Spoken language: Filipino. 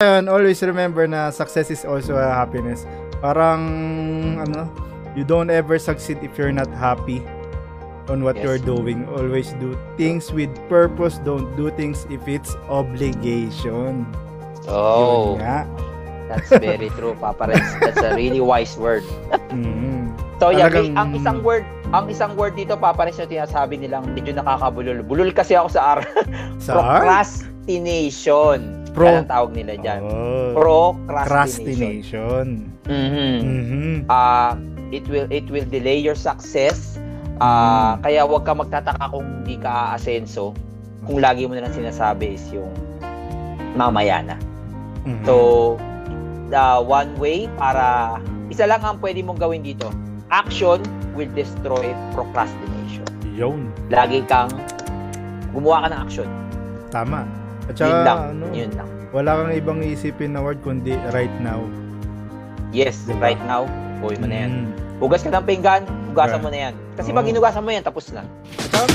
Ayun, always remember na success is also a happiness. Parang, ano, you don't ever succeed if you're not happy on what Yes. you're doing. Always do things with purpose. Don't do things if it's obligation. Oh, Yun nga. that's very true, Papa Renz. That's a really wise word. Mm. So, yeah, Talagang- ang isang word, ang isang word dito, Papa Renz, yung tinasabi nilang medyo nakakabulol. Bulol kasi ako sa R. Sa Procrastination. Pro- Yan ang tawag nila dyan. Oh. Procrastination. Mhm. Mhm. Ah, it will it will delay your success. Mm. Ah, kaya wag ka magtataka kung hindi ka aasenso kung lagi mo na lang sinasabi is yung mamaya na. Mhm. So, the one way para isa lang ang pwede mong gawin dito. Action will destroy procrastination. Yun. Lagi kang gumawa ka ng action. Tama. At yun saka, lang. ano, Yun lang. wala kang ibang isipin na word kundi right now. Yes, Diba? right now, buhay mo na yan. Mm. Hugas ka ng pinggan, hugasan Yeah. mo na yan. Kasi Oo. pag hinugasan mo yan, tapos na. At saka,